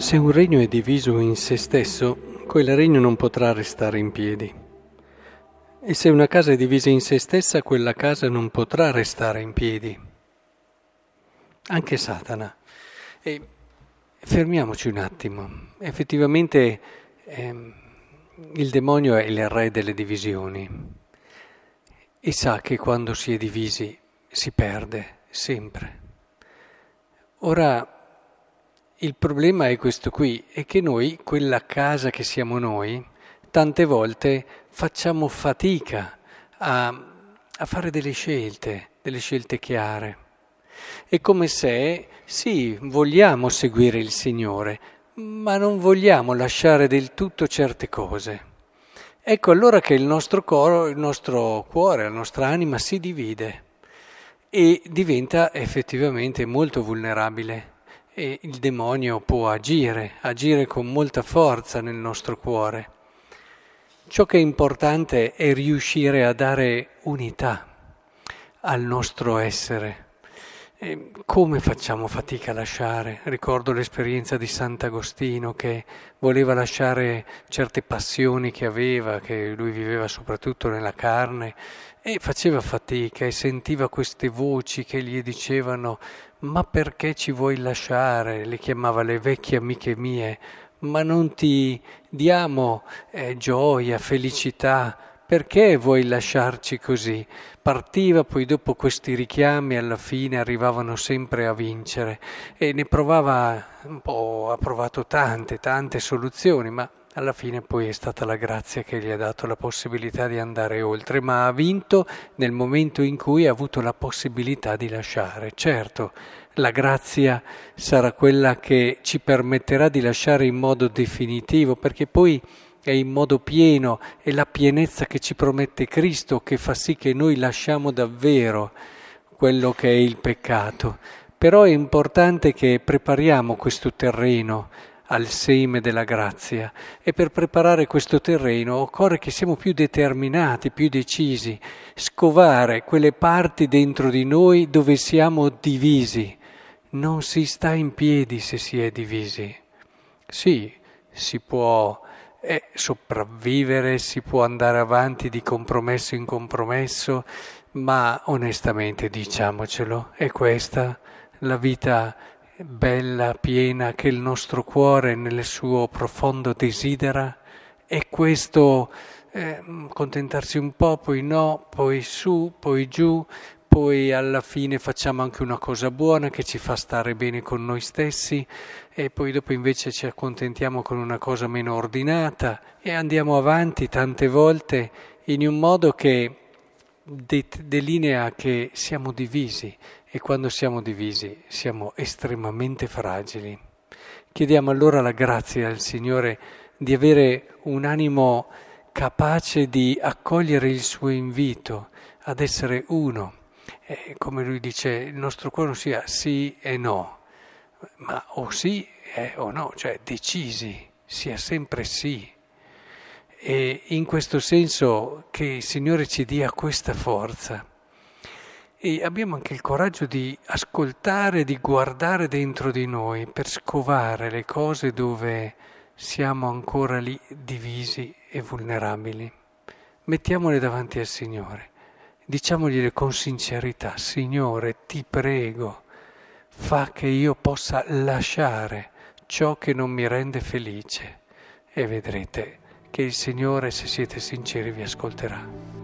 Se un regno è diviso in se stesso, quel regno non potrà restare in piedi. E se una casa è divisa in se stessa, quella casa non potrà restare in piedi. Anche Satana. E fermiamoci un attimo. Effettivamente ehm, il demonio è il re delle divisioni e sa che quando si è divisi si perde sempre. Ora il problema è questo qui, è che noi, quella casa che siamo noi, tante volte facciamo fatica a, a fare delle scelte, delle scelte chiare. È come se, sì, vogliamo seguire il Signore, ma non vogliamo lasciare del tutto certe cose. Ecco allora che il nostro, coro, il nostro cuore, la nostra anima si divide e diventa effettivamente molto vulnerabile e il demonio può agire, agire con molta forza nel nostro cuore. Ciò che è importante è riuscire a dare unità al nostro essere. E come facciamo fatica a lasciare? Ricordo l'esperienza di Sant'Agostino che voleva lasciare certe passioni che aveva, che lui viveva soprattutto nella carne, e faceva fatica e sentiva queste voci che gli dicevano ma perché ci vuoi lasciare? Le chiamava le vecchie amiche mie, ma non ti diamo eh, gioia, felicità, perché vuoi lasciarci così? Partiva, poi dopo questi richiami alla fine arrivavano sempre a vincere e ne provava un po', ha provato tante, tante soluzioni, ma alla fine poi è stata la grazia che gli ha dato la possibilità di andare oltre, ma ha vinto nel momento in cui ha avuto la possibilità di lasciare. Certo, la grazia sarà quella che ci permetterà di lasciare in modo definitivo, perché poi è in modo pieno, è la pienezza che ci promette Cristo che fa sì che noi lasciamo davvero quello che è il peccato. Però è importante che prepariamo questo terreno al seme della grazia e per preparare questo terreno occorre che siamo più determinati, più decisi, scovare quelle parti dentro di noi dove siamo divisi. Non si sta in piedi se si è divisi. Sì, si può eh, sopravvivere, si può andare avanti di compromesso in compromesso, ma onestamente diciamocelo, è questa la vita bella, piena, che il nostro cuore nel suo profondo desidera? È questo eh, contentarsi un po', poi no, poi su, poi giù, poi alla fine facciamo anche una cosa buona che ci fa stare bene con noi stessi e poi dopo invece ci accontentiamo con una cosa meno ordinata e andiamo avanti tante volte in un modo che delinea che siamo divisi e quando siamo divisi siamo estremamente fragili. Chiediamo allora la grazia al Signore di avere un animo capace di accogliere il suo invito ad essere uno. E come lui dice, il nostro cuore non sia sì e no, ma o sì eh, o no, cioè decisi, sia sempre sì. E in questo senso che il Signore ci dia questa forza e abbiamo anche il coraggio di ascoltare, di guardare dentro di noi per scovare le cose dove siamo ancora lì divisi e vulnerabili. Mettiamole davanti al Signore, diciamogliele con sincerità, Signore, ti prego, fa che io possa lasciare ciò che non mi rende felice e vedrete che il Signore, se siete sinceri, vi ascolterà.